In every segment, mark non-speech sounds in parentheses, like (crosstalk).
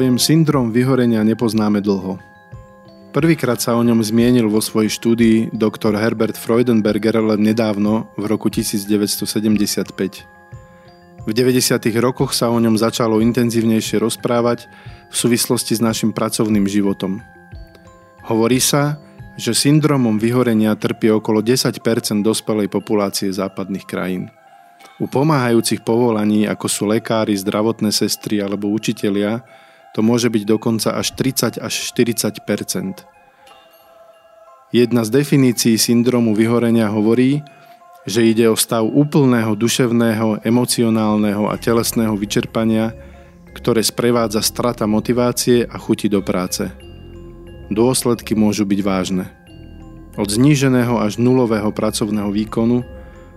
Pojem syndrom vyhorenia nepoznáme dlho. Prvýkrát sa o ňom zmienil vo svojej štúdii doktor Herbert Freudenberger len nedávno v roku 1975. V 90. rokoch sa o ňom začalo intenzívnejšie rozprávať v súvislosti s našim pracovným životom. Hovorí sa, že syndromom vyhorenia trpí okolo 10% dospelej populácie západných krajín. U pomáhajúcich povolaní, ako sú lekári, zdravotné sestry alebo učitelia, to môže byť dokonca až 30 až 40% Jedna z definícií syndromu vyhorenia hovorí, že ide o stav úplného duševného, emocionálneho a telesného vyčerpania, ktoré sprevádza strata motivácie a chuti do práce. Dôsledky môžu byť vážne. Od zníženého až nulového pracovného výkonu –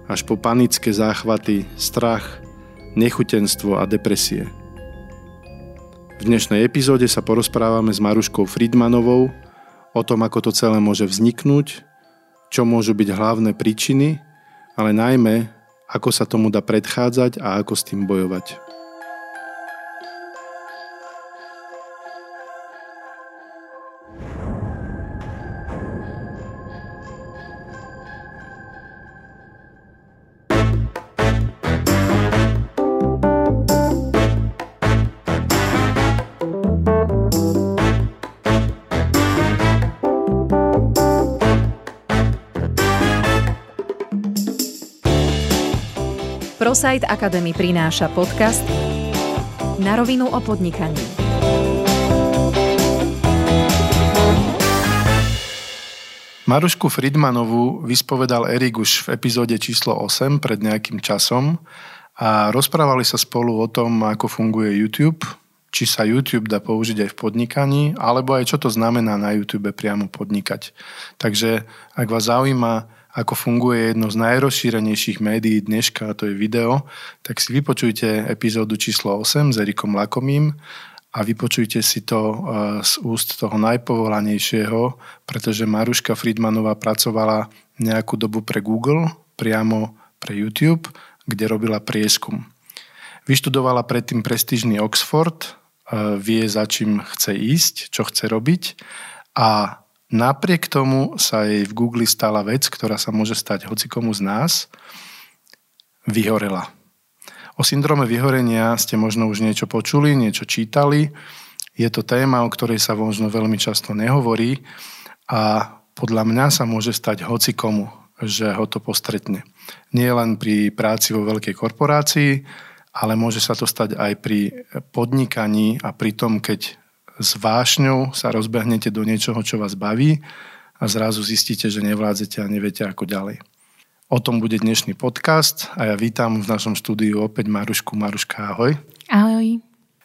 až po panické záchvaty, strach, nechutenstvo a depresie. V dnešnej epizóde sa porozprávame s Maruškou Friedmanovou o tom, ako to celé môže vzniknúť, čo môžu byť hlavné príčiny, ale najmä, ako sa tomu dá predchádzať a ako s tým bojovať. ProSite Academy prináša podcast Na rovinu o podnikaní. Marušku Friedmanovú vyspovedal Erik už v epizóde číslo 8 pred nejakým časom a rozprávali sa spolu o tom, ako funguje YouTube, či sa YouTube dá použiť aj v podnikaní, alebo aj čo to znamená na YouTube priamo podnikať. Takže ak vás zaujíma ako funguje jedno z najrozšírenejších médií dneška, a to je video, tak si vypočujte epizódu číslo 8 s Erikom Lakomým a vypočujte si to e, z úst toho najpovolanejšieho, pretože Maruška Friedmanová pracovala nejakú dobu pre Google, priamo pre YouTube, kde robila prieskum. Vyštudovala predtým prestížny Oxford, e, vie za čím chce ísť, čo chce robiť a Napriek tomu sa jej v Google stala vec, ktorá sa môže stať hocikomu z nás, vyhorela. O syndrome vyhorenia ste možno už niečo počuli, niečo čítali. Je to téma, o ktorej sa možno veľmi často nehovorí a podľa mňa sa môže stať hocikomu, že ho to postretne. Nie len pri práci vo veľkej korporácii, ale môže sa to stať aj pri podnikaní a pri tom, keď s vášňou sa rozbehnete do niečoho, čo vás baví a zrazu zistíte, že nevládzete a neviete ako ďalej. O tom bude dnešný podcast a ja vítam v našom štúdiu opäť Marušku. Maruška, ahoj. Ahoj.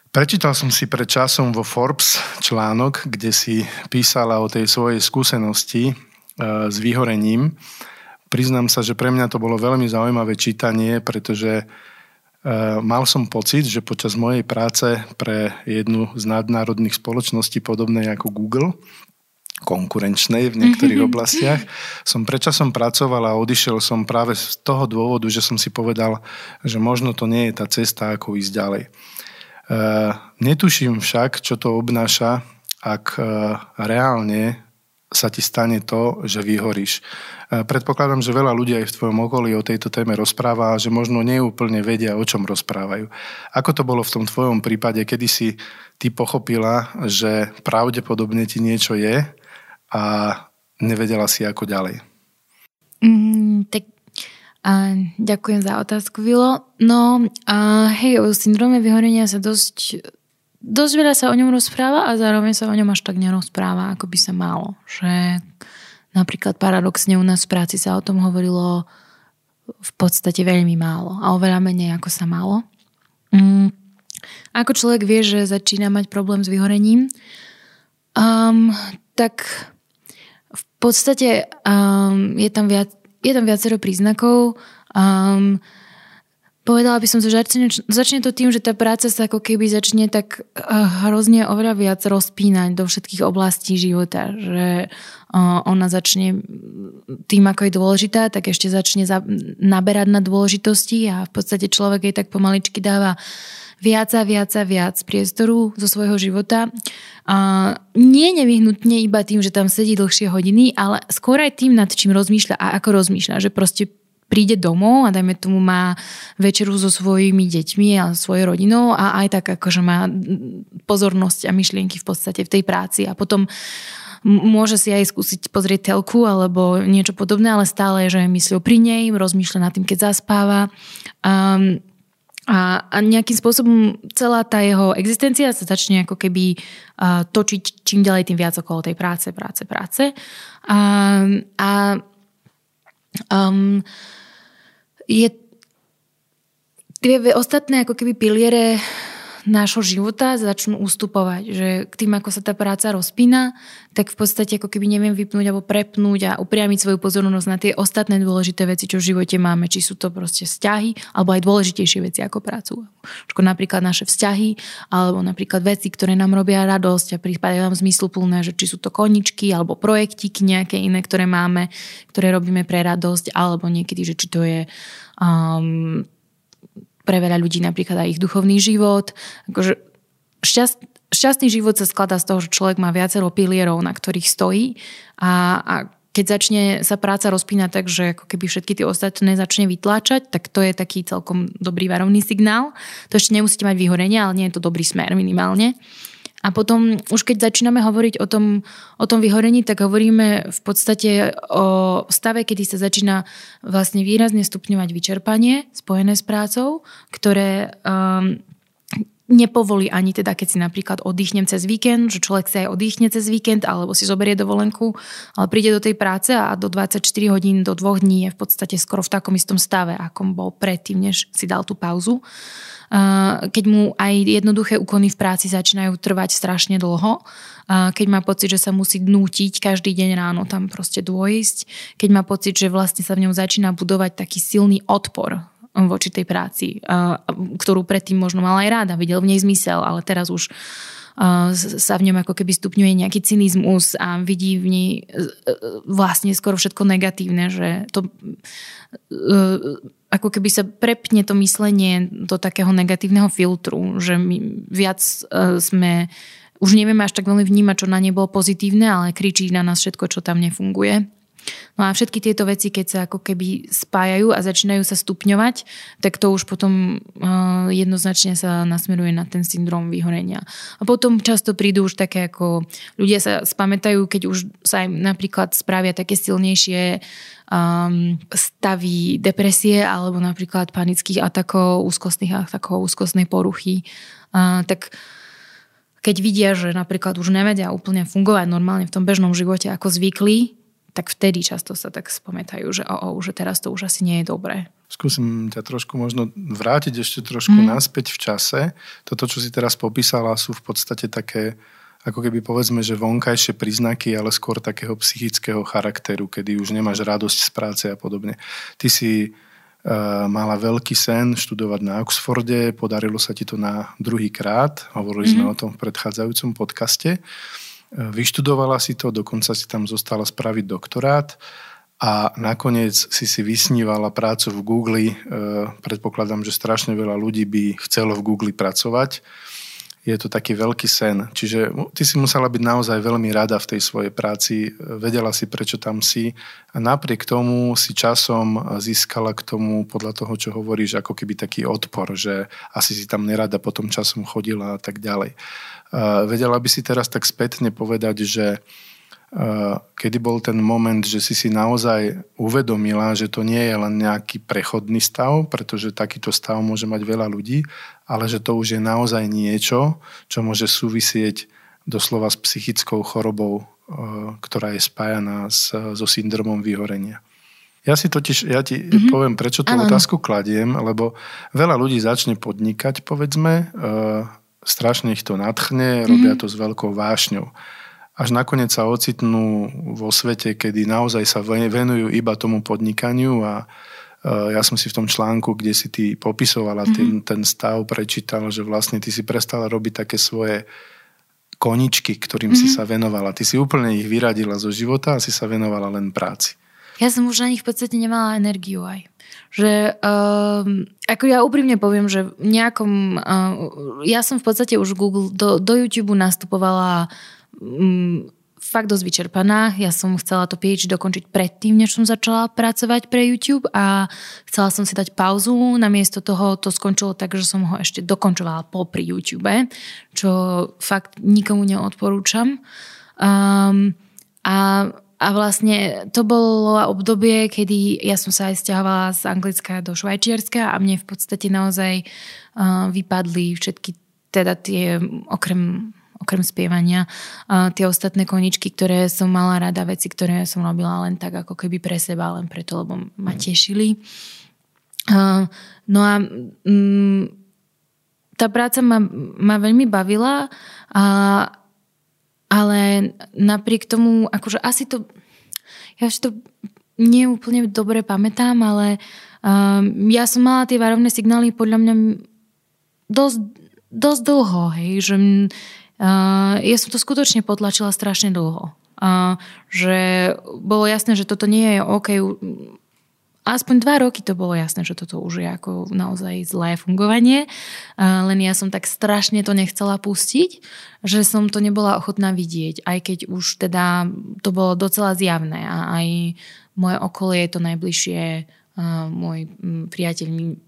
Prečítal som si pred časom vo Forbes článok, kde si písala o tej svojej skúsenosti e, s vyhorením. Priznám sa, že pre mňa to bolo veľmi zaujímavé čítanie, pretože mal som pocit, že počas mojej práce pre jednu z nadnárodných spoločností podobnej ako Google, konkurenčnej v niektorých (laughs) oblastiach. Som predčasom pracoval a odišiel som práve z toho dôvodu, že som si povedal, že možno to nie je tá cesta, ako ísť ďalej. E, netuším však, čo to obnáša, ak e, reálne sa ti stane to, že vyhoríš. Predpokladám, že veľa ľudí aj v tvojom okolí o tejto téme rozpráva a že možno neúplne vedia, o čom rozprávajú. Ako to bolo v tom tvojom prípade, kedy si ty pochopila, že pravdepodobne ti niečo je a nevedela si ako ďalej? Mm, tak a, ďakujem za otázku, Vilo. No, a, hej, o syndróme vyhorenia sa dosť dosť veľa sa o ňom rozpráva a zároveň sa o ňom až tak nerozpráva, ako by sa malo. Že napríklad paradoxne u nás v práci sa o tom hovorilo v podstate veľmi málo a oveľa menej ako sa malo. Mm. Ako človek vie, že začína mať problém s vyhorením, um, tak v podstate um, je, tam viac, je tam viacero príznakov. Um, povedala by som, že začne, to tým, že tá práca sa ako keby začne tak uh, hrozne oveľa viac rozpínať do všetkých oblastí života, že uh, ona začne tým, ako je dôležitá, tak ešte začne za, naberať na dôležitosti a v podstate človek jej tak pomaličky dáva viac a viac a viac priestoru zo svojho života. A nie nevyhnutne iba tým, že tam sedí dlhšie hodiny, ale skôr aj tým, nad čím rozmýšľa a ako rozmýšľa, že proste príde domov a dajme tomu má večeru so svojimi deťmi a svojou rodinou a aj tak akože má pozornosť a myšlienky v podstate v tej práci a potom môže si aj skúsiť pozrieť telku alebo niečo podobné, ale stále, že myslí pri nej, rozmýšľa nad tým, keď zaspáva. Um, a, a nejakým spôsobom celá tá jeho existencia sa začne ako keby uh, točiť čím ďalej tým viac okolo tej práce, práce, práce. Um, a um, je tie ostatné ako keby piliere nášho života začnú ustupovať, že k tým, ako sa tá práca rozpína, tak v podstate ako keby neviem vypnúť alebo prepnúť a upriamiť svoju pozornosť na tie ostatné dôležité veci, čo v živote máme, či sú to proste vzťahy, alebo aj dôležitejšie veci ako prácu. Ako napríklad naše vzťahy, alebo napríklad veci, ktoré nám robia radosť a prípadajú nám zmysluplné, že či sú to koničky, alebo projektíky nejaké iné, ktoré máme, ktoré robíme pre radosť, alebo niekedy, že či to je um, pre veľa ľudí napríklad aj ich duchovný život. Akože šťast, šťastný život sa skladá z toho, že človek má viacero pilierov, na ktorých stojí a, a keď začne sa práca rozpínať tak, že ako keby všetky tie ostatné začne vytláčať, tak to je taký celkom dobrý varovný signál. To ešte nemusíte mať vyhorenie, ale nie je to dobrý smer minimálne. A potom už keď začíname hovoriť o tom, o tom vyhorení, tak hovoríme v podstate o stave, kedy sa začína vlastne výrazne stupňovať vyčerpanie spojené s prácou, ktoré um, nepovolí ani teda, keď si napríklad oddychnem cez víkend, že človek sa aj oddychne cez víkend alebo si zoberie dovolenku, ale príde do tej práce a do 24 hodín, do dvoch dní je v podstate skoro v takom istom stave, akom bol predtým, než si dal tú pauzu. Keď mu aj jednoduché úkony v práci začínajú trvať strašne dlho, keď má pocit, že sa musí nútiť každý deň ráno tam proste dôjsť, keď má pocit, že vlastne sa v ňom začína budovať taký silný odpor voči tej práci, ktorú predtým možno mal aj rád a videl v nej zmysel, ale teraz už sa v ňom ako keby stupňuje nejaký cynizmus a vidí v nej e, e, vlastne skoro všetko negatívne, že to e, ako keby sa prepne to myslenie do takého negatívneho filtru, že my viac sme, už nevieme až tak veľmi vnímať, čo na ne bolo pozitívne, ale kričí na nás všetko, čo tam nefunguje. No a všetky tieto veci, keď sa ako keby spájajú a začínajú sa stupňovať, tak to už potom uh, jednoznačne sa nasmeruje na ten syndrom vyhorenia. A potom často prídu už také ako, ľudia sa spamätajú, keď už sa im napríklad spravia také silnejšie um, stavy depresie alebo napríklad panických atakov, úzkostných atakov, úzkostnej poruchy, uh, tak keď vidia, že napríklad už nevedia úplne fungovať normálne v tom bežnom živote ako zvykli, tak vtedy často sa tak spometajú, že o, o, že teraz to už asi nie je dobré. Skúsim ťa trošku možno vrátiť ešte trošku mm. naspäť v čase. Toto, čo si teraz popísala, sú v podstate také ako keby povedzme, že vonkajšie príznaky, ale skôr takého psychického charakteru, kedy už nemáš radosť z práce a podobne. Ty si uh, mala veľký sen študovať na Oxforde, podarilo sa ti to na druhý krát, hovorili mm-hmm. sme mhm. o tom v predchádzajúcom podcaste. Vyštudovala si to, dokonca si tam zostala spraviť doktorát a nakoniec si si vysnívala prácu v Google. Predpokladám, že strašne veľa ľudí by chcelo v Google pracovať je to taký veľký sen. Čiže ty si musela byť naozaj veľmi rada v tej svojej práci, vedela si, prečo tam si a napriek tomu si časom získala k tomu, podľa toho, čo hovoríš, ako keby taký odpor, že asi si tam nerada potom časom chodila a tak ďalej. Vedela by si teraz tak spätne povedať, že kedy bol ten moment, že si si naozaj uvedomila, že to nie je len nejaký prechodný stav, pretože takýto stav môže mať veľa ľudí, ale že to už je naozaj niečo, čo môže súvisieť doslova s psychickou chorobou, ktorá je spájaná so syndromom vyhorenia. Ja si totiž, ja ti mm-hmm. poviem, prečo tú ano. otázku kladiem, lebo veľa ľudí začne podnikať, povedzme, strašne ich to nadchne, mm-hmm. robia to s veľkou vášňou až nakoniec sa ocitnú vo svete, kedy naozaj sa venujú iba tomu podnikaniu a ja som si v tom článku, kde si ty popisovala mm-hmm. ten, ten stav, prečítala, že vlastne ty si prestala robiť také svoje koničky, ktorým mm-hmm. si mhm. sa venovala. Ty si úplne ich vyradila zo života a si sa venovala len práci. Ja som už na nich v podstate nemala energiu aj. Že um, ako ja úprimne poviem, že nejakom uh, ja som v podstate už Google do, do YouTube nastupovala um, fakt dosť vyčerpaná. Ja som chcela to PhD dokončiť predtým, než som začala pracovať pre YouTube a chcela som si dať pauzu. Namiesto toho to skončilo tak, že som ho ešte dokončovala popri YouTube, čo fakt nikomu neodporúčam. Um, a a vlastne to bolo obdobie, kedy ja som sa aj stiahovala z Anglicka do Švajčiarska a mne v podstate naozaj uh, vypadli všetky teda tie, okrem, okrem spievania, uh, tie ostatné koničky, ktoré som mala rada, veci, ktoré som robila len tak ako keby pre seba, len preto, lebo ma tešili. Uh, no a um, tá práca ma, ma veľmi bavila a ale napriek tomu, akože asi to, ja už to nie úplne dobre pamätám, ale um, ja som mala tie varovné signály podľa mňa dosť, dosť dlho, hej, že uh, ja som to skutočne potlačila strašne dlho. Uh, že bolo jasné, že toto nie je OK, aspoň dva roky to bolo jasné, že toto už je ako naozaj zlé fungovanie. Len ja som tak strašne to nechcela pustiť, že som to nebola ochotná vidieť, aj keď už teda to bolo docela zjavné a aj moje okolie, to najbližšie, môj priateľ mi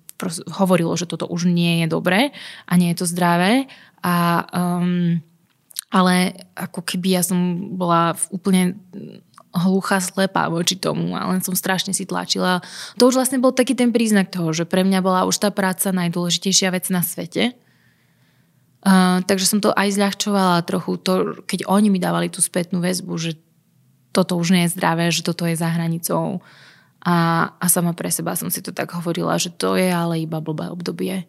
hovorilo, že toto už nie je dobré a nie je to zdravé. A, um, ale ako keby ja som bola úplne hluchá slepá voči tomu a len som strašne si tlačila. To už vlastne bol taký ten príznak toho, že pre mňa bola už tá práca najdôležitejšia vec na svete. Uh, takže som to aj zľahčovala trochu, to, keď oni mi dávali tú spätnú väzbu, že toto už nie je zdravé, že toto je za hranicou. A, a sama pre seba som si to tak hovorila, že to je ale iba blbé obdobie.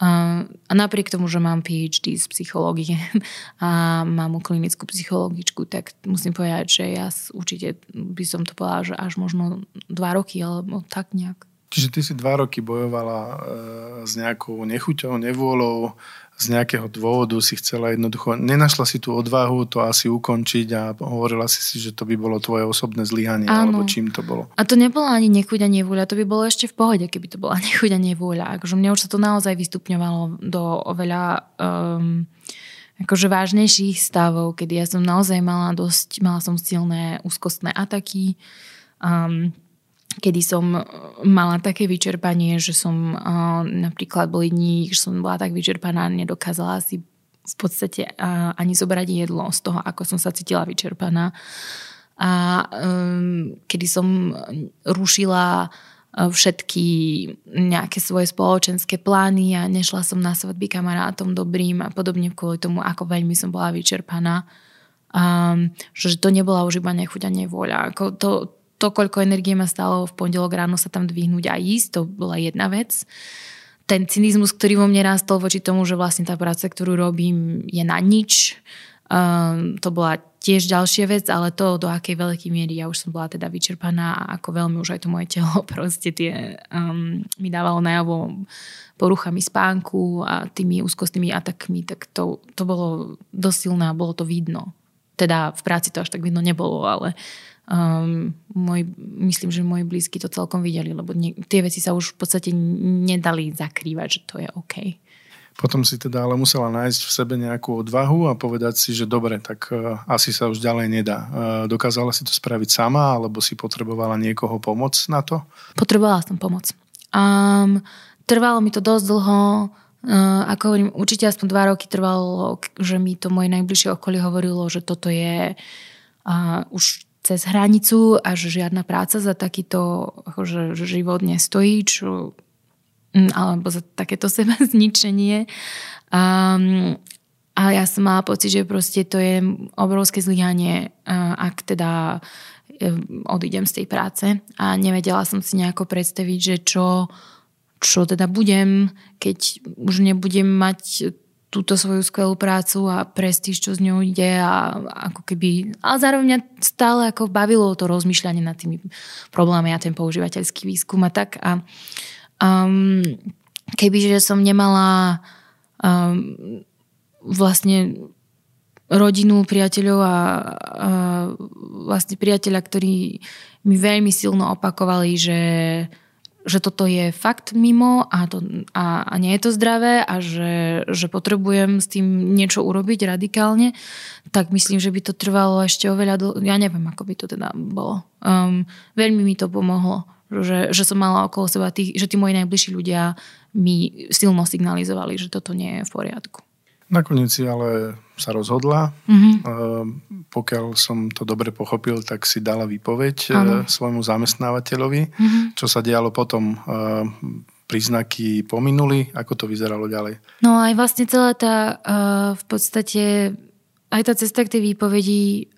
A, a napriek tomu, že mám PhD z psychológie (laughs) a mám klinickú psychologičku, tak musím povedať, že ja určite by som to povedala, že až možno dva roky, alebo tak nejak. Čiže ty si dva roky bojovala e, s nejakou nechuťou, nevôľou, z nejakého dôvodu si chcela jednoducho, nenašla si tú odvahu to asi ukončiť a hovorila si si, že to by bolo tvoje osobné zlyhanie, alebo čím to bolo. A to nebola ani nechuť a nevôľa, to by bolo ešte v pohode, keby to bola (laughs) nechuť a nevôľa. Akože mne už sa to naozaj vystupňovalo do oveľa um, akože vážnejších stavov, kedy ja som naozaj mala dosť, mala som silné úzkostné ataky. Um, kedy som e, mala také vyčerpanie, že som uh, napríklad boli dní, že som bola tak vyčerpaná, nedokázala si v podstate uh, ani zobrať jedlo z toho, ako som sa cítila vyčerpaná. A kedy som rušila všetky nejaké svoje spoločenské plány a nešla som na svadby kamarátom dobrým a podobne kvôli tomu, ako veľmi som bola vyčerpaná. Um, že to nebola už iba nechuť a nevôľa. Ako to, to, koľko energie ma stalo v pondelok ráno sa tam dvihnúť a ísť, to bola jedna vec. Ten cynizmus, ktorý vo mne rástol voči tomu, že vlastne tá práca, ktorú robím, je na nič. Um, to bola tiež ďalšia vec, ale to, do akej veľkej miery ja už som bola teda vyčerpaná a ako veľmi už aj to moje telo (laughs) proste tie, um, mi dávalo najavo poruchami spánku a tými úzkostnými atakmi, tak to, to bolo dosilné a bolo to vidno. Teda v práci to až tak vidno nebolo, ale Um, môj, myslím, že moji blízky to celkom videli, lebo nie, tie veci sa už v podstate nedali zakrývať, že to je OK. Potom si teda ale musela nájsť v sebe nejakú odvahu a povedať si, že dobre, tak uh, asi sa už ďalej nedá. Uh, dokázala si to spraviť sama, alebo si potrebovala niekoho pomoc na to? Potrebovala som pomoc. Um, trvalo mi to dosť dlho, Uh, ako hovorím, určite aspoň dva roky trvalo, že mi to moje najbližšie okolie hovorilo, že toto je uh, už cez hranicu a že žiadna práca za takýto akože, život nestojí, čo, mm, alebo za takéto (laughs) seba zničenie. Um, a ja som mala pocit, že proste to je obrovské zlyhanie, ak teda odídem z tej práce a nevedela som si nejako predstaviť, že čo, čo teda budem, keď už nebudem mať túto svoju skvelú prácu a prestíž, čo z ňou ide a ako keby, ale zároveň mňa stále ako bavilo to rozmýšľanie nad tými problémami a ten používateľský výskum a tak. A um, kebyže som nemala um, vlastne rodinu, priateľov a, a vlastne priateľa, ktorí mi veľmi silno opakovali, že že toto je fakt mimo a, to, a, a nie je to zdravé a že, že potrebujem s tým niečo urobiť radikálne, tak myslím, že by to trvalo ešte oveľa dlho. Ja neviem, ako by to teda bolo. Um, veľmi mi to pomohlo, že, že som mala okolo seba tých, že tí moji najbližší ľudia mi silno signalizovali, že toto nie je v poriadku. Nakoniec si ale sa rozhodla. Mm-hmm. Pokiaľ som to dobre pochopil, tak si dala výpoveď ano. E, svojmu zamestnávateľovi. Mm-hmm. Čo sa dialo potom? E, príznaky pominuli? Ako to vyzeralo ďalej? No aj vlastne celá tá e, v podstate aj tá cesta k tej výpovedi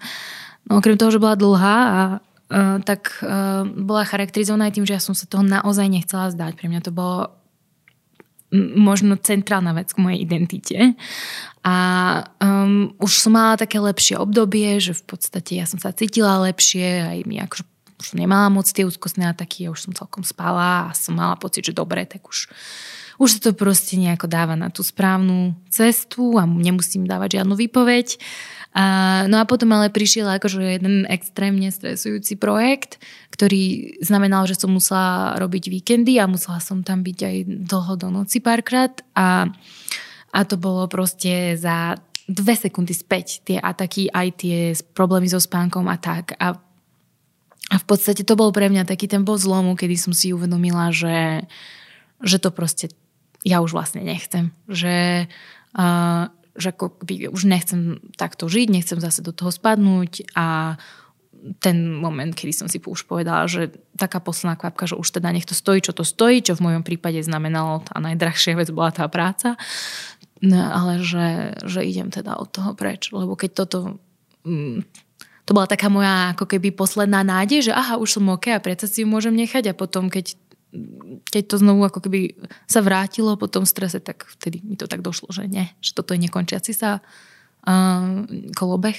(laughs) no okrem toho, že bola dlhá a tak bola charakterizovaná aj tým, že ja som sa toho naozaj nechcela zdať. Pre mňa to bolo možno centrálna vec k mojej identite. A um, už som mala také lepšie obdobie, že v podstate ja som sa cítila lepšie, aj mi akože už nemala moc tie úzkostné ataky, ja už som celkom spala a som mala pocit, že dobre, tak už, už sa to proste nejako dáva na tú správnu cestu a nemusím dávať žiadnu výpoveď. A, no a potom ale prišiel akože jeden extrémne stresujúci projekt, ktorý znamenal, že som musela robiť víkendy a musela som tam byť aj dlho do noci párkrát a, a to bolo proste za dve sekundy späť tie ataky, aj tie problémy so spánkom a tak. A, a v podstate to bol pre mňa taký ten bod zlomu, kedy som si uvedomila, že, že to proste ja už vlastne nechcem. Že, uh, že ako by už nechcem takto žiť, nechcem zase do toho spadnúť a ten moment, kedy som si už povedala, že taká posledná kvapka, že už teda nech to stojí, čo to stojí, čo v mojom prípade znamenalo, tá najdrahšia vec bola tá práca, no, ale že, že idem teda od toho preč, lebo keď toto mm, to bola taká moja ako keby posledná nádej, že aha, už som ok a predsa si ju môžem nechať a potom keď keď to znovu ako keby sa vrátilo po tom strese, tak vtedy mi to tak došlo, že nie, že toto je nekončiaci sa uh, kolobeh.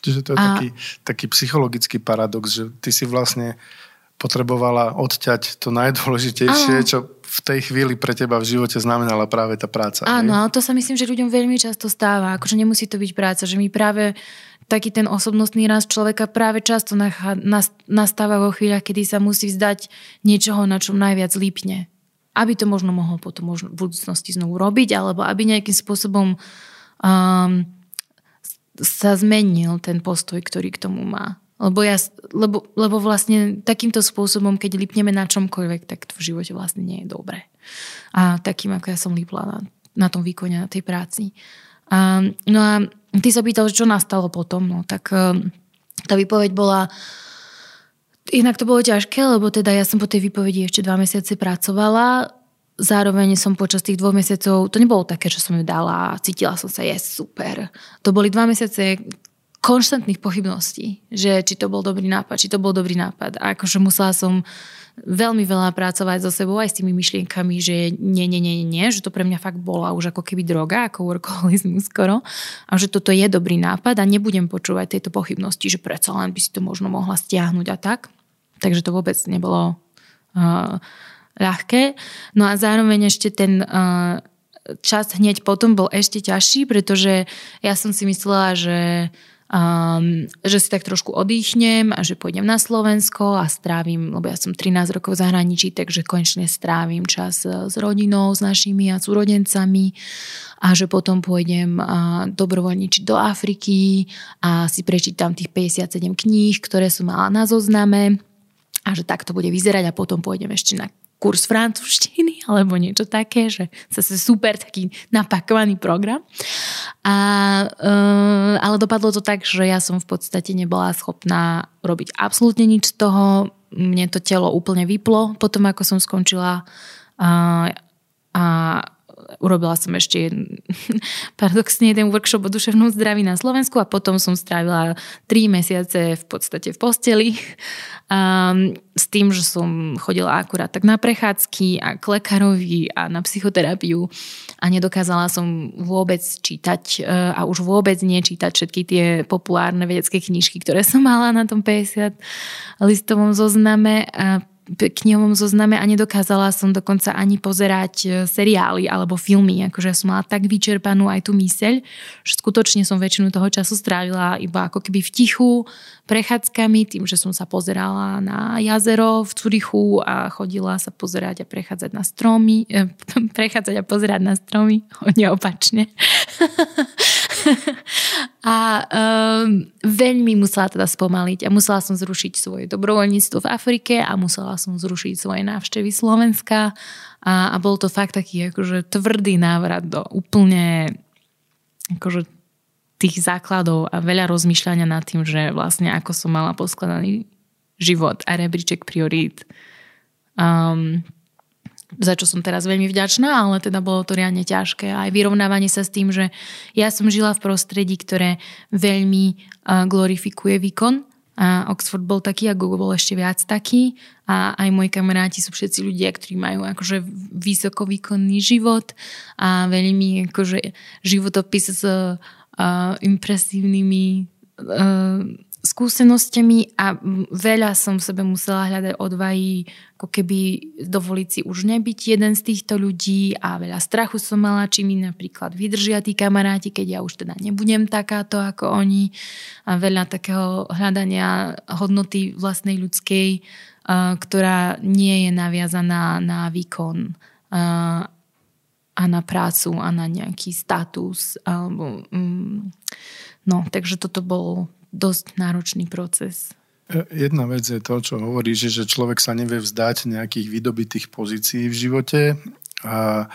Čiže to je a... taký, taký psychologický paradox, že ty si vlastne potrebovala odťať to najdôležitejšie, Áno. čo v tej chvíli pre teba v živote znamenala práve tá práca. Áno, ale to sa myslím, že ľuďom veľmi často stáva. Akože nemusí to byť práca, že my práve taký ten osobnostný rast človeka práve často nastáva vo chvíľach, kedy sa musí vzdať niečoho, na čom najviac lípne. Aby to možno mohol potom možno v budúcnosti znovu robiť, alebo aby nejakým spôsobom um, sa zmenil ten postoj, ktorý k tomu má. Lebo, ja, lebo, lebo vlastne takýmto spôsobom, keď lípneme na čomkoľvek, tak to v živote vlastne nie je dobré. A takým, ako ja som lípla na, na tom výkone, na tej práci. Um, no a Ty sa pýtal, čo nastalo potom, no tak ehm, tá výpoveď bola Inak to bolo ťažké, lebo teda ja som po tej výpovedi ešte dva mesiace pracovala. Zároveň som počas tých dvoch mesiacov, to nebolo také, že som ju dala a cítila som sa, je super. To boli dva mesiace konštantných pochybností, že či to bol dobrý nápad, či to bol dobrý nápad. A akože musela som veľmi veľa pracovať so sebou aj s tými myšlienkami, že nie, nie, nie, nie, že to pre mňa fakt bola už ako keby droga, ako workoholizmus skoro a že toto je dobrý nápad a nebudem počúvať tieto pochybnosti, že predsa len by si to možno mohla stiahnuť a tak. Takže to vôbec nebolo uh, ľahké. No a zároveň ešte ten uh, čas hneď potom bol ešte ťažší, pretože ja som si myslela, že um, že si tak trošku oddychnem a že pôjdem na Slovensko a strávim, lebo ja som 13 rokov v zahraničí, takže konečne strávim čas e, s rodinou, s našimi a súrodencami. A že potom pôjdem dobrovoľničiť do Afriky a si prečítam tých 57 kníh, ktoré som mala na zozname. A že tak to bude vyzerať a potom pôjdem ešte na kurz francúzštiny (laughs) alebo niečo také, že zase super taký napakovaný program. A, uh, ale dopadlo to tak, že ja som v podstate nebola schopná robiť absolútne nič z toho. Mne to telo úplne vyplo potom, ako som skončila. A, a urobila som ešte (laughs) paradoxne jeden workshop o duševnom zdraví na Slovensku a potom som strávila tri mesiace v podstate v posteli (laughs) um, s tým, že som chodila akurát tak na prechádzky a k lekárovi a na psychoterapiu a nedokázala som vôbec čítať uh, a už vôbec nečítať všetky tie populárne vedecké knižky, ktoré som (laughs) mala na tom 50 listovom zozname. Uh, knihovom zozname a nedokázala som dokonca ani pozerať e, seriály alebo filmy. Akože som mala tak vyčerpanú aj tú myseľ, že skutočne som väčšinu toho času strávila iba ako keby v tichu, prechádzkami, tým, že som sa pozerala na jazero v Curichu a chodila sa pozerať a prechádzať na stromy, eh, (laughs) prechádzať a pozerať na stromy, (laughs) hodne opačne. (laughs) a um, veľmi musela teda spomaliť a musela som zrušiť svoje dobrovoľníctvo v Afrike a musela som zrušiť svoje návštevy Slovenska a, a bol to fakt taký akože tvrdý návrat do úplne akože tých základov a veľa rozmýšľania nad tým, že vlastne ako som mala poskladaný život a rebríček priorít. Um, za čo som teraz veľmi vďačná, ale teda bolo to riadne ťažké. Aj vyrovnávanie sa s tým, že ja som žila v prostredí, ktoré veľmi uh, glorifikuje výkon. A Oxford bol taký a Google bol ešte viac taký. A aj moji kamaráti sú všetci ľudia, ktorí majú akože vysokovýkonný život a veľmi akože životopis s impresívnymi uh, skúsenostiami a veľa som v sebe musela hľadať odvahy, ako keby dovoliť si už nebyť jeden z týchto ľudí a veľa strachu som mala, či mi napríklad vydržia tí kamaráti, keď ja už teda nebudem takáto ako oni. A veľa takého hľadania hodnoty vlastnej ľudskej, ktorá nie je naviazaná na výkon a na prácu a na nejaký status alebo um, No, takže toto bol dosť náročný proces. E, jedna vec je to, čo hovoríš, že človek sa nevie vzdať nejakých vydobitých pozícií v živote a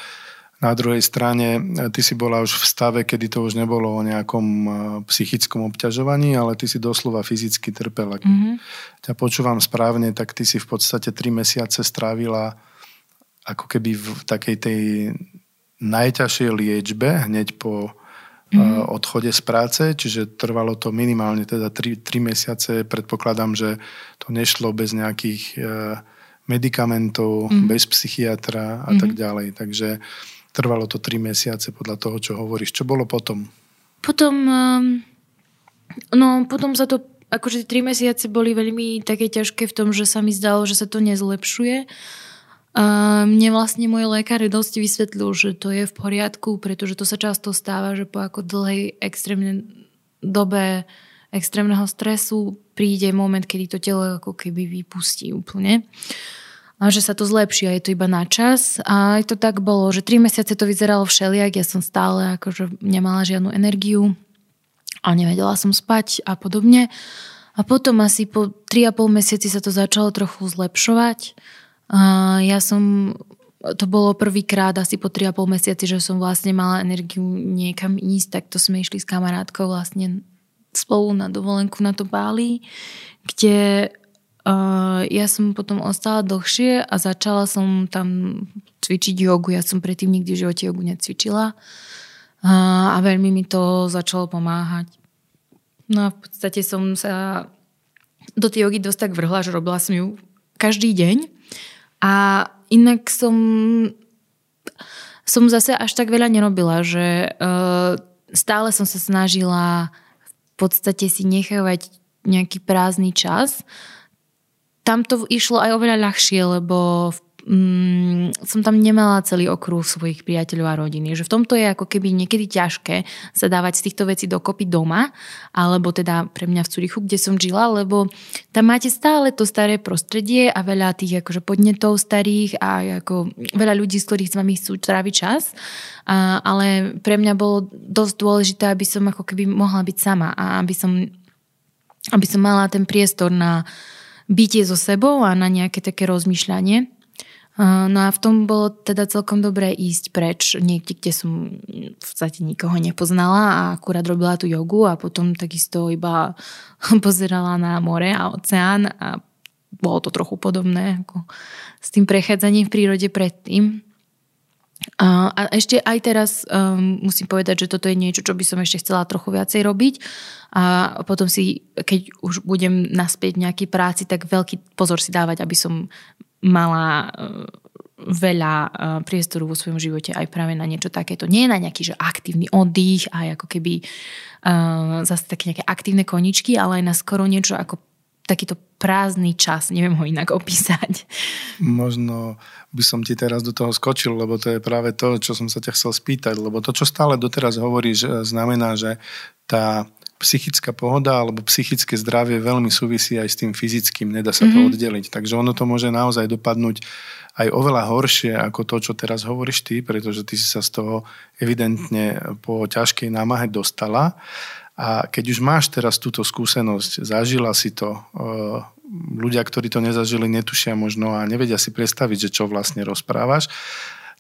na druhej strane e, ty si bola už v stave, kedy to už nebolo o nejakom e, psychickom obťažovaní, ale ty si doslova fyzicky trpela. Mm-hmm. Ťa počúvam správne, tak ty si v podstate tri mesiace strávila ako keby v takej tej najťažšej liečbe hneď po mm. odchode z práce, čiže trvalo to minimálne teda 3, 3 mesiace. Predpokladám, že to nešlo bez nejakých e, medikamentov, mm. bez psychiatra a mm. tak ďalej. Takže trvalo to 3 mesiace podľa toho, čo hovoríš. Čo bolo potom? Potom, ehm, no potom sa to akože 3 mesiace boli veľmi také ťažké v tom, že sa mi zdalo, že sa to nezlepšuje mne vlastne môj lekár dosť vysvetlil, že to je v poriadku, pretože to sa často stáva, že po ako dlhej extrémne dobe extrémneho stresu príde moment, kedy to telo ako keby vypustí úplne a že sa to zlepší a je to iba na čas. A aj to tak bolo, že 3 mesiace to vyzeralo všelijak, ja som stále akože nemala žiadnu energiu a nevedela som spať a podobne. A potom asi po 3,5 mesiaci sa to začalo trochu zlepšovať a ja som, to bolo prvýkrát asi po 3,5 mesiaci, že som vlastne mala energiu niekam ísť, tak to sme išli s kamarátkou vlastne spolu na dovolenku na to Bali, kde uh, ja som potom ostala dlhšie a začala som tam cvičiť jogu. Ja som predtým nikdy v živote jogu necvičila uh, a veľmi mi to začalo pomáhať. No a v podstate som sa do tej jogy dosť tak vrhla, že robila som ju každý deň a inak som som zase až tak veľa nerobila, že uh, stále som sa snažila v podstate si nechávať nejaký prázdny čas. Tam to išlo aj oveľa ľahšie, lebo v mm, som tam nemala celý okruh svojich priateľov a rodiny. Že v tomto je ako keby niekedy ťažké sa dávať z týchto vecí dokopy doma, alebo teda pre mňa v Curichu, kde som žila, lebo tam máte stále to staré prostredie a veľa tých akože podnetov starých a ako veľa ľudí, z ktorých s vami chcú tráviť čas. A, ale pre mňa bolo dosť dôležité, aby som ako keby mohla byť sama a aby som, aby som mala ten priestor na bytie so sebou a na nejaké také rozmýšľanie. No a v tom bolo teda celkom dobré ísť preč niekde, kde som v podstate nikoho nepoznala a akurát robila tú jogu a potom takisto iba (laughs) pozerala na more a oceán a bolo to trochu podobné ako s tým prechádzaním v prírode predtým. A, ešte aj teraz um, musím povedať, že toto je niečo, čo by som ešte chcela trochu viacej robiť. A potom si, keď už budem naspäť v nejakej práci, tak veľký pozor si dávať, aby som mala uh, veľa uh, priestoru vo svojom živote aj práve na niečo takéto. Nie na nejaký že aktívny oddych, aj ako keby uh, zase také nejaké aktívne koničky, ale aj na skoro niečo ako takýto prázdny čas, neviem ho inak opísať. Možno by som ti teraz do toho skočil, lebo to je práve to, čo som sa ťa chcel spýtať, lebo to, čo stále doteraz hovoríš, e, znamená, že tá psychická pohoda alebo psychické zdravie veľmi súvisí aj s tým fyzickým, nedá sa to mm-hmm. oddeliť. Takže ono to môže naozaj dopadnúť aj oveľa horšie ako to, čo teraz hovoríš ty, pretože ty si sa z toho evidentne po ťažkej námahe dostala. A keď už máš teraz túto skúsenosť, zažila si to, eh, ľudia, ktorí to nezažili, netušia možno a nevedia si predstaviť, že čo vlastne rozprávaš,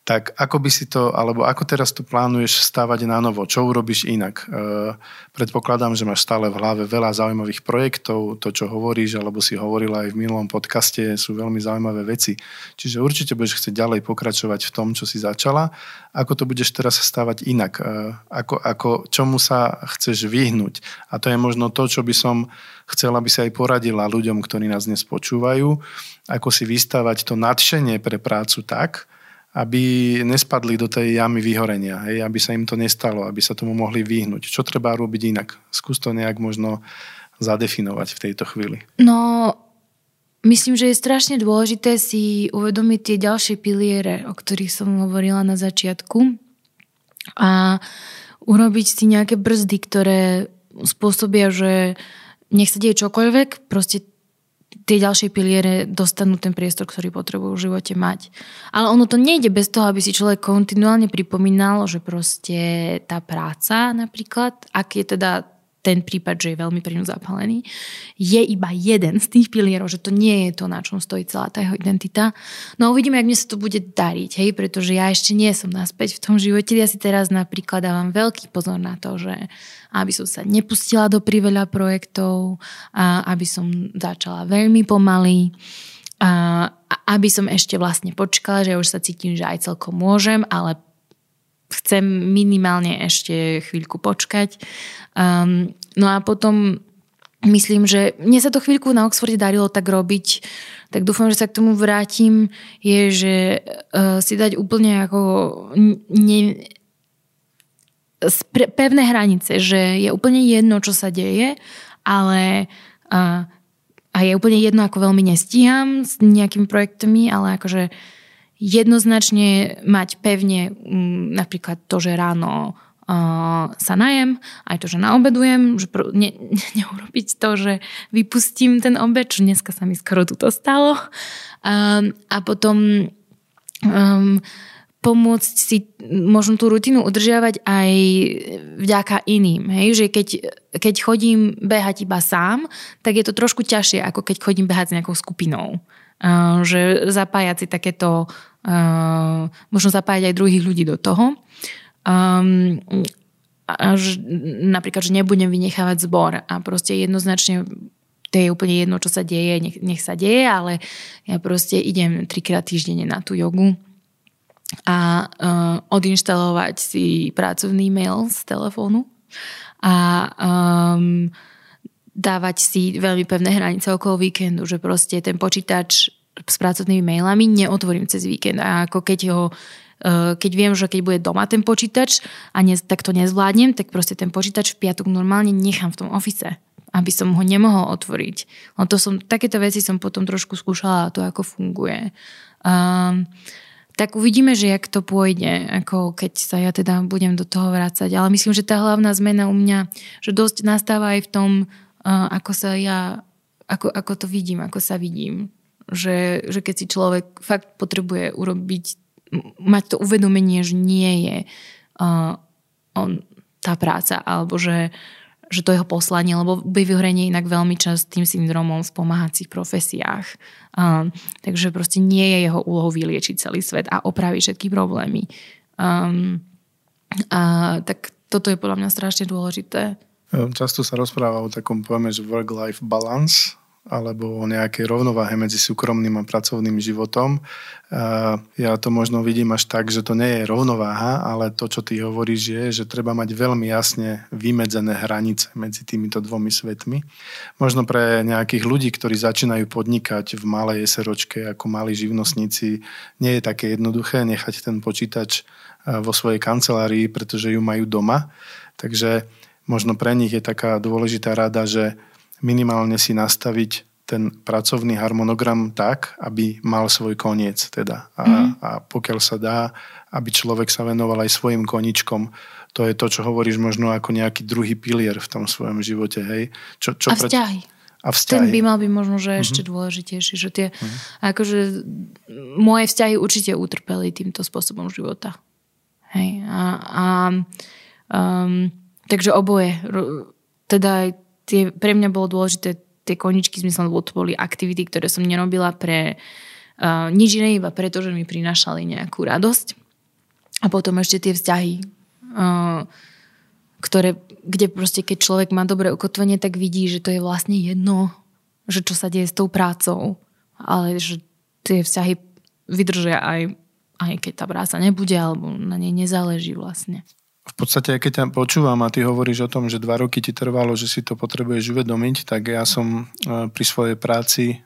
tak ako by si to, alebo ako teraz tu plánuješ stávať na novo? Čo urobíš inak? E, predpokladám, že máš stále v hlave veľa zaujímavých projektov, to, čo hovoríš, alebo si hovorila aj v minulom podcaste, sú veľmi zaujímavé veci. Čiže určite budeš chcieť ďalej pokračovať v tom, čo si začala. Ako to budeš teraz stávať inak? E, ako, ako, čomu sa chceš vyhnúť? A to je možno to, čo by som chcela, aby si aj poradila ľuďom, ktorí nás dnes počúvajú, ako si vystavať to nadšenie pre prácu tak, aby nespadli do tej jamy vyhorenia, hej, aby sa im to nestalo, aby sa tomu mohli vyhnúť. Čo treba robiť inak? Skús to nejak možno zadefinovať v tejto chvíli. No, myslím, že je strašne dôležité si uvedomiť tie ďalšie piliere, o ktorých som hovorila na začiatku a urobiť si nejaké brzdy, ktoré spôsobia, že nech sa deje čokoľvek, proste tie ďalšie piliere dostanú ten priestor, ktorý potrebujú v živote mať. Ale ono to nejde bez toho, aby si človek kontinuálne pripomínal, že proste tá práca napríklad, ak je teda ten prípad, že je veľmi pri ňu zapálený, je iba jeden z tých pilierov, že to nie je to, na čom stojí celá tá jeho identita. No a uvidíme, ak mne sa to bude dariť, hej, pretože ja ešte nie som naspäť v tom živote. Ja si teraz napríklad dávam veľký pozor na to, že aby som sa nepustila do priveľa projektov, a aby som začala veľmi pomaly, a aby som ešte vlastne počkala, že už sa cítim, že aj celkom môžem, ale chcem minimálne ešte chvíľku počkať. Um, no a potom myslím, že mne sa to chvíľku na Oxforde darilo tak robiť, tak dúfam, že sa k tomu vrátim, je, že uh, si dať úplne ako ne, spre, pevné hranice, že je úplne jedno, čo sa deje, ale uh, a je úplne jedno, ako veľmi nestíham s nejakými projektami, ale akože jednoznačne mať pevne m, napríklad to, že ráno uh, sa najem, aj to, že naobedujem, že pr- ne, ne, (laughs) neurobiť to, že vypustím ten obed, čo dneska sa mi skoro tuto stalo. Um, a potom um, pomôcť si možno tú rutinu udržiavať aj vďaka iným. Hej? Že keď, keď chodím behať iba sám, tak je to trošku ťažšie, ako keď chodím behať s nejakou skupinou že zapájať si takéto, možno zapájať aj druhých ľudí do toho. Napríklad, že nebudem vynechávať zbor a proste jednoznačne to je úplne jedno, čo sa deje, nech, nech sa deje, ale ja proste idem trikrát týždenne na tú jogu a uh, odinštalovať si pracovný mail z telefónu a um, dávať si veľmi pevné hranice okolo víkendu, že proste ten počítač s pracovnými mailami neotvorím cez víkend a ako keď ho e, keď viem, že keď bude doma ten počítač a ne, tak to nezvládnem, tak proste ten počítač v piatok normálne nechám v tom ofise, aby som ho nemohol otvoriť. No to som, takéto veci som potom trošku skúšala to, ako funguje. Um, tak uvidíme, že jak to pôjde, ako keď sa ja teda budem do toho vrácať. Ale myslím, že tá hlavná zmena u mňa, že dosť nastáva aj v tom, ako sa ja, ako, ako to vidím, ako sa vidím. Že, že keď si človek fakt potrebuje urobiť, mať to uvedomenie, že nie je uh, on, tá práca, alebo že, že to je jeho poslanie, lebo by vyhorenie inak veľmi častým syndromom v pomáhacích profesiách. Um, takže proste nie je jeho úlohou vyliečiť celý svet a opraviť všetky problémy. Um, a, tak toto je podľa mňa strašne dôležité. Často sa rozpráva o takom pojme, že work-life balance alebo o nejakej rovnováhe medzi súkromným a pracovným životom. Ja to možno vidím až tak, že to nie je rovnováha, ale to, čo ty hovoríš, je, že treba mať veľmi jasne vymedzené hranice medzi týmito dvomi svetmi. Možno pre nejakých ľudí, ktorí začínajú podnikať v malej SROčke ako malí živnostníci, nie je také jednoduché nechať ten počítač vo svojej kancelárii, pretože ju majú doma. Takže možno pre nich je taká dôležitá rada, že minimálne si nastaviť ten pracovný harmonogram tak, aby mal svoj koniec teda. A, mm. a pokiaľ sa dá, aby človek sa venoval aj svojim koničkom. To je to, čo hovoríš možno ako nejaký druhý pilier v tom svojom živote. Hej? Čo, čo a vzťahy. A vzťahy. Ten by mal byť možno, že ešte mm-hmm. dôležitejší. Že tie, mm-hmm. akože moje vzťahy určite utrpeli týmto spôsobom života. Hej. A, a um, takže oboje. Teda tie, pre mňa bolo dôležité tie koničky zmyslom, lebo to boli aktivity, ktoré som nerobila pre uh, nič iné, iba preto, že mi prinašali nejakú radosť. A potom ešte tie vzťahy, uh, ktoré, kde proste keď človek má dobré ukotvenie, tak vidí, že to je vlastne jedno, že čo sa deje s tou prácou. Ale že tie vzťahy vydržia aj, aj keď tá práca nebude, alebo na nej nezáleží vlastne v podstate, keď ťa počúvam a ty hovoríš o tom, že dva roky ti trvalo, že si to potrebuješ uvedomiť, tak ja som e, pri svojej práci e,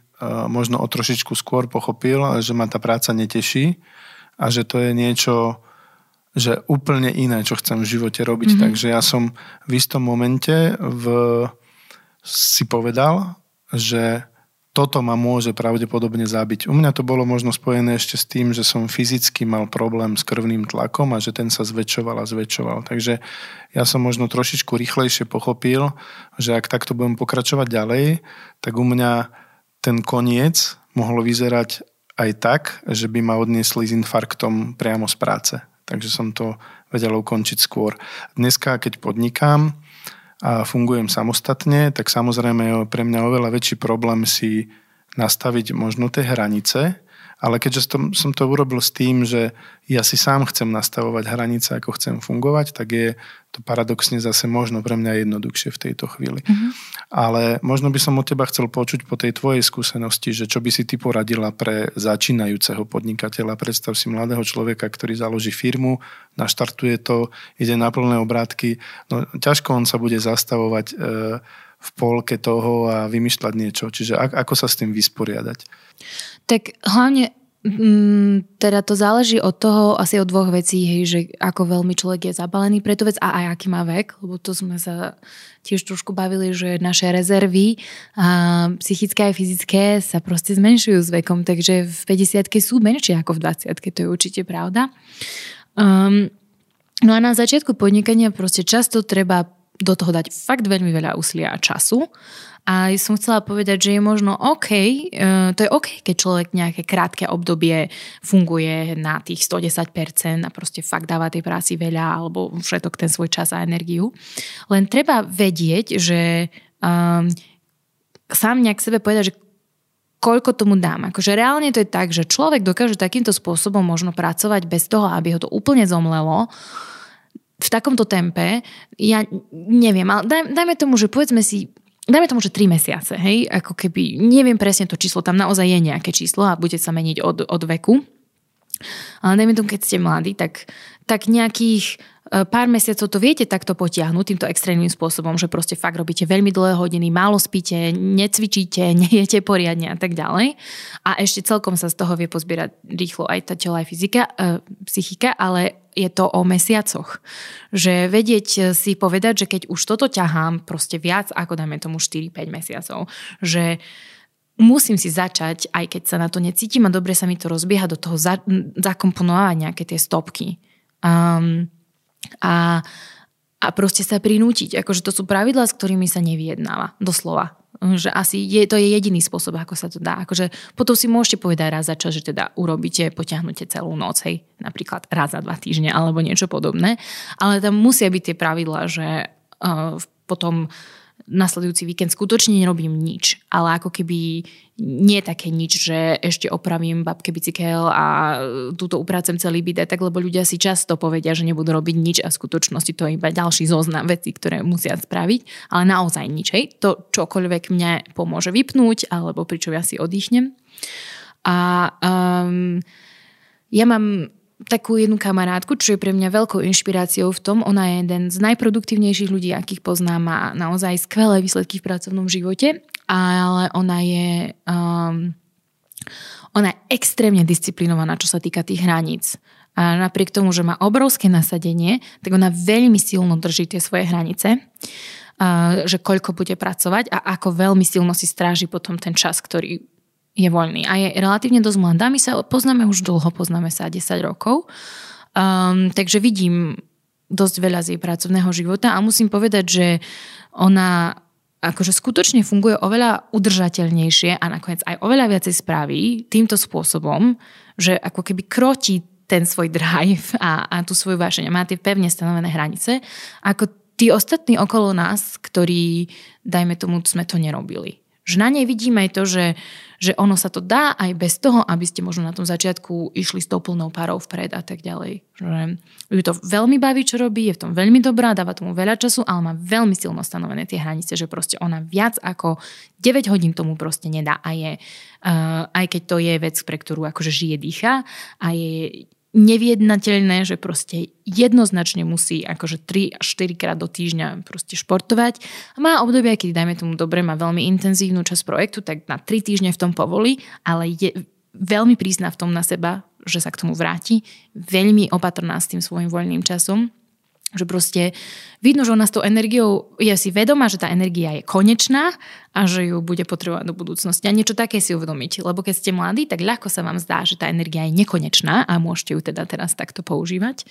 možno o trošičku skôr pochopil, že ma tá práca neteší a že to je niečo, že úplne iné, čo chcem v živote robiť. Mm-hmm. Takže ja som v istom momente v, si povedal, že toto ma môže pravdepodobne zabiť. U mňa to bolo možno spojené ešte s tým, že som fyzicky mal problém s krvným tlakom a že ten sa zväčšoval a zväčšoval. Takže ja som možno trošičku rýchlejšie pochopil, že ak takto budem pokračovať ďalej, tak u mňa ten koniec mohol vyzerať aj tak, že by ma odniesli s infarktom priamo z práce. Takže som to vedel ukončiť skôr. Dneska, keď podnikám, a fungujem samostatne, tak samozrejme je pre mňa oveľa väčší problém si nastaviť možno tie hranice, ale keďže som, som to urobil s tým, že ja si sám chcem nastavovať hranice, ako chcem fungovať, tak je to paradoxne zase možno pre mňa jednoduchšie v tejto chvíli. Mm-hmm. Ale možno by som od teba chcel počuť po tej tvojej skúsenosti, že čo by si ty poradila pre začínajúceho podnikateľa. Predstav si mladého človeka, ktorý založí firmu, naštartuje to, ide na plné obrátky. No, ťažko on sa bude zastavovať e, v polke toho a vymýšľať niečo. Čiže ako sa s tým vysporiadať? Tak hlavne Mm, teda to záleží od toho asi od dvoch vecí, hej, že ako veľmi človek je zabalený pre tú vec a aj aký má vek, lebo to sme sa tiež trošku bavili, že naše rezervy a psychické a fyzické sa proste zmenšujú s vekom, takže v 50 sú menšie ako v 20 to je určite pravda. Um, no a na začiatku podnikania proste často treba do toho dať fakt veľmi veľa úsilia a času. A som chcela povedať, že je možno OK, e, to je OK, keď človek nejaké krátke obdobie funguje na tých 110% a proste fakt dáva tej práci veľa alebo všetok ten svoj čas a energiu. Len treba vedieť, že um, sám nejak sebe povedať, že koľko tomu dám. Akože reálne to je tak, že človek dokáže takýmto spôsobom možno pracovať bez toho, aby ho to úplne zomlelo, v takomto tempe, ja neviem, ale daj, dajme tomu, že povedzme si, dajme tomu, že 3 mesiace, hej, ako keby, neviem presne to číslo, tam naozaj je nejaké číslo a bude sa meniť od, od veku. Ale dajme tomu, keď ste mladí, tak, tak nejakých e, pár mesiacov to viete takto potiahnuť týmto extrémnym spôsobom, že proste fakt robíte veľmi dlhé hodiny, málo spíte, necvičíte, (laughs) nejete poriadne a tak ďalej. A ešte celkom sa z toho vie pozbierať rýchlo aj tá telo, aj fyzika, e, psychika, ale je to o mesiacoch. Že vedieť si povedať, že keď už toto ťahám proste viac ako dajme tomu 4-5 mesiacov, že musím si začať, aj keď sa na to necítim a dobre sa mi to rozbieha, do toho za, zakomponovať nejaké tie stopky. Um, a, a proste sa prinútiť. Akože to sú pravidlá, s ktorými sa nevyjednáva. Doslova že asi je, to je jediný spôsob, ako sa to dá. Akože potom si môžete povedať raz za čas, že teda urobíte, potiahnete celú noc, hej, napríklad raz za dva týždne alebo niečo podobné, ale tam musia byť tie pravidlá, že uh, potom nasledujúci víkend skutočne nerobím nič, ale ako keby nie také nič, že ešte opravím babke bicykel a túto upracem celý byt tak, lebo ľudia si často povedia, že nebudú robiť nič a v skutočnosti to je iba ďalší zoznam veci, ktoré musia spraviť, ale naozaj nič. Hej. To čokoľvek mňa pomôže vypnúť alebo pričom ja si oddychnem. A um, ja mám takú jednu kamarátku, čo je pre mňa veľkou inšpiráciou v tom, ona je jeden z najproduktívnejších ľudí, akých poznám, má naozaj skvelé výsledky v pracovnom živote, ale ona je um, ona je extrémne disciplinovaná, čo sa týka tých hraníc. A napriek tomu, že má obrovské nasadenie, tak ona veľmi silno drží tie svoje hranice, a že koľko bude pracovať a ako veľmi silno si stráži potom ten čas, ktorý je voľný a je relatívne dosť mladá. My sa poznáme už dlho, poznáme sa 10 rokov. Um, takže vidím dosť veľa z jej pracovného života a musím povedať, že ona akože skutočne funguje oveľa udržateľnejšie a nakoniec aj oveľa viacej spraví týmto spôsobom, že ako keby krotí ten svoj drive a, a tú svoju vášeň a má tie pevne stanovené hranice, ako tí ostatní okolo nás, ktorí, dajme tomu, sme to nerobili. Že na nej vidíme aj to, že, že ono sa to dá aj bez toho, aby ste možno na tom začiatku išli s tou plnou parou vpred a tak ďalej. Že ju to veľmi baví, čo robí, je v tom veľmi dobrá, dáva tomu veľa času, ale má veľmi silno stanovené tie hranice, že proste ona viac ako 9 hodín tomu proste nedá a je, uh, aj keď to je vec, pre ktorú akože žije, dýcha a je neviednateľné, že proste jednoznačne musí akože 3 až 4 krát do týždňa proste športovať. A má obdobie, keď dajme tomu dobre, má veľmi intenzívnu časť projektu, tak na 3 týždne v tom povolí, ale je veľmi prísna v tom na seba, že sa k tomu vráti, veľmi opatrná s tým svojim voľným časom že proste vidno, že ona s tou energiou je si vedomá, že tá energia je konečná a že ju bude potrebovať do budúcnosti. A niečo také si uvedomiť. Lebo keď ste mladí, tak ľahko sa vám zdá, že tá energia je nekonečná a môžete ju teda teraz takto používať.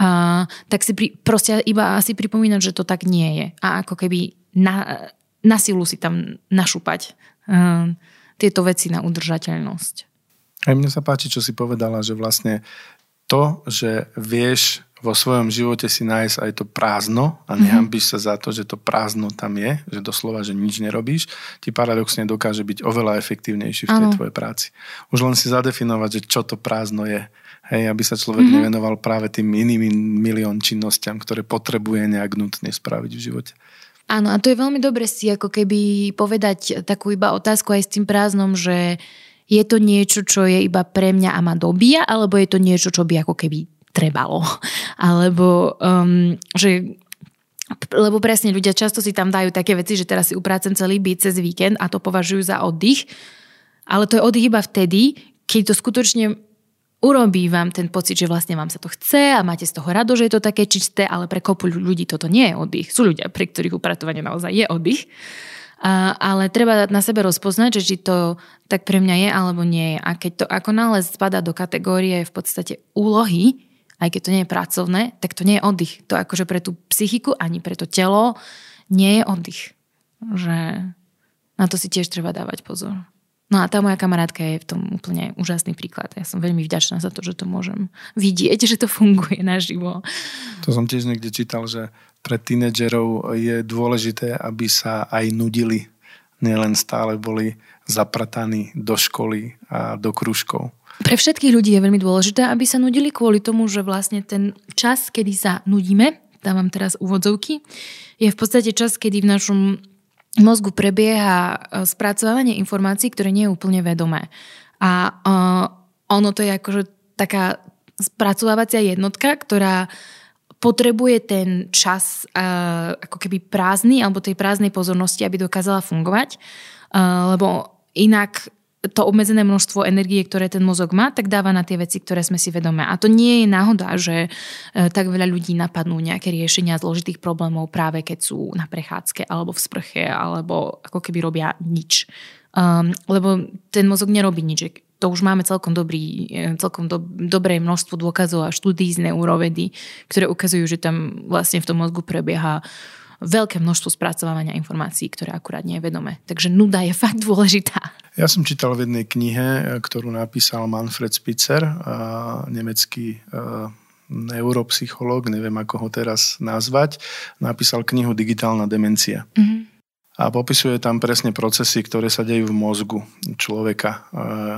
A, tak si pri, proste iba asi pripomínať, že to tak nie je. A ako keby na, na silu si tam našúpať uh, tieto veci na udržateľnosť. Aj mne sa páči, čo si povedala, že vlastne to, že vieš vo svojom živote si nájsť aj to prázdno a mhm. nehambíš sa za to, že to prázdno tam je, že doslova, že nič nerobíš, ti paradoxne dokáže byť oveľa efektívnejší v tej tvojej práci. Už len si zadefinovať, že čo to prázdno je. Hej, aby sa človek mm-hmm. nevenoval práve tým iným milión činnostiam, ktoré potrebuje nejak nutne spraviť v živote. Áno, a to je veľmi dobre si ako keby povedať takú iba otázku aj s tým prázdnom, že je to niečo, čo je iba pre mňa a ma dobíja, alebo je to niečo, čo by ako keby trebalo. (laughs) Alebo um, že lebo presne ľudia často si tam dajú také veci, že teraz si uprácem celý byt cez víkend a to považujú za oddych. Ale to je oddych iba vtedy, keď to skutočne urobí vám ten pocit, že vlastne vám sa to chce a máte z toho rado, že je to také čisté, ale pre kopu ľudí toto nie je oddych. Sú ľudia, pre ktorých upratovanie naozaj je oddych. A, ale treba na sebe rozpoznať, že či to tak pre mňa je alebo nie je. A keď to ako náhle spada do kategórie v podstate úlohy, aj keď to nie je pracovné, tak to nie je oddych. To akože pre tú psychiku ani pre to telo nie je oddych. Že na to si tiež treba dávať pozor. No a tá moja kamarátka je v tom úplne úžasný príklad. Ja som veľmi vďačná za to, že to môžem vidieť, (laughs) že to funguje naživo. To som tiež niekde čítal, že pre tínedžerov je dôležité, aby sa aj nudili. Nielen stále boli zaprataní do školy a do kružkov. Pre všetkých ľudí je veľmi dôležité, aby sa nudili kvôli tomu, že vlastne ten čas, kedy sa nudíme, dávam teraz úvodzovky, je v podstate čas, kedy v našom mozgu prebieha e, spracovanie informácií, ktoré nie je úplne vedomé. A uh, ono to je akože taká spracovávacia jednotka, ktorá potrebuje ten čas uh, ako keby prázdny alebo tej prázdnej pozornosti, aby dokázala fungovať, uh, lebo inak to obmedzené množstvo energie, ktoré ten mozog má, tak dáva na tie veci, ktoré sme si vedomé. A to nie je náhoda, že e, tak veľa ľudí napadnú nejaké riešenia zložitých problémov práve keď sú na prechádzke alebo v sprche alebo ako keby robia nič. Um, lebo ten mozog nerobí nič. To už máme celkom, dobrý, e, celkom do, dobré množstvo dôkazov a štúdí z neurovedy, ktoré ukazujú, že tam vlastne v tom mozgu prebieha uh, veľké množstvo spracovávania informácií, ktoré akurát nie je vedomé. Takže nuda je fakt dôležitá. Ja som čítal v jednej knihe, ktorú napísal Manfred Spitzer, nemecký neuropsychológ, neviem ako ho teraz nazvať, napísal knihu Digitálna demencia. Mm-hmm. a popisuje tam presne procesy, ktoré sa dejú v mozgu človeka.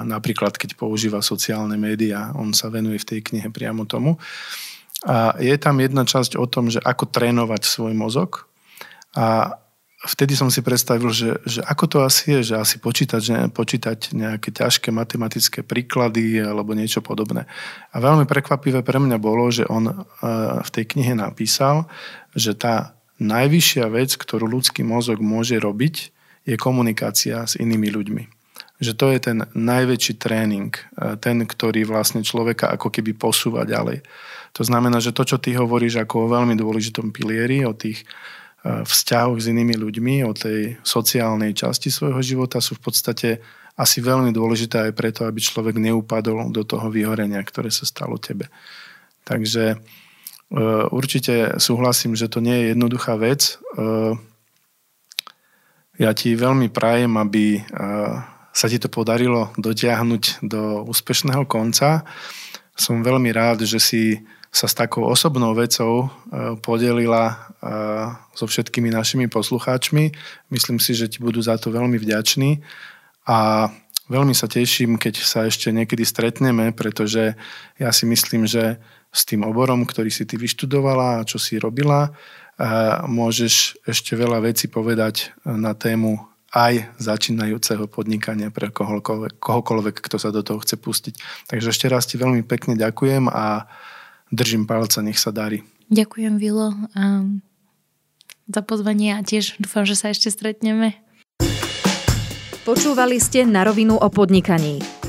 Napríklad, keď používa sociálne médiá, on sa venuje v tej knihe priamo tomu. A je tam jedna časť o tom, že ako trénovať svoj mozog. A vtedy som si predstavil, že, že ako to asi je, že asi počítať, že počítať nejaké ťažké matematické príklady alebo niečo podobné. A veľmi prekvapivé pre mňa bolo, že on v tej knihe napísal, že tá najvyššia vec, ktorú ľudský mozog môže robiť, je komunikácia s inými ľuďmi. Že to je ten najväčší tréning, e, ten, ktorý vlastne človeka ako keby posúva ďalej. To znamená, že to, čo ty hovoríš ako o veľmi dôležitom pilieri, o tých e, vzťahoch s inými ľuďmi, o tej sociálnej časti svojho života sú v podstate asi veľmi dôležité aj preto, aby človek neupadol do toho vyhorenia, ktoré sa stalo tebe. Takže E, určite súhlasím, že to nie je jednoduchá vec. Ja ti veľmi prajem, aby sa ti to podarilo dotiahnuť do úspešného konca. Som veľmi rád, že si sa s takou osobnou vecou podelila so všetkými našimi poslucháčmi. Myslím si, že ti budú za to veľmi vďační a veľmi sa teším, keď sa ešte niekedy stretneme, pretože ja si myslím, že s tým oborom, ktorý si ty vyštudovala a čo si robila. A môžeš ešte veľa vecí povedať na tému aj začínajúceho podnikania pre kohokoľvek, kohokoľvek, kto sa do toho chce pustiť. Takže ešte raz ti veľmi pekne ďakujem a držím palca, nech sa darí. Ďakujem, Vilo, za pozvanie a tiež dúfam, že sa ešte stretneme. Počúvali ste na rovinu o podnikaní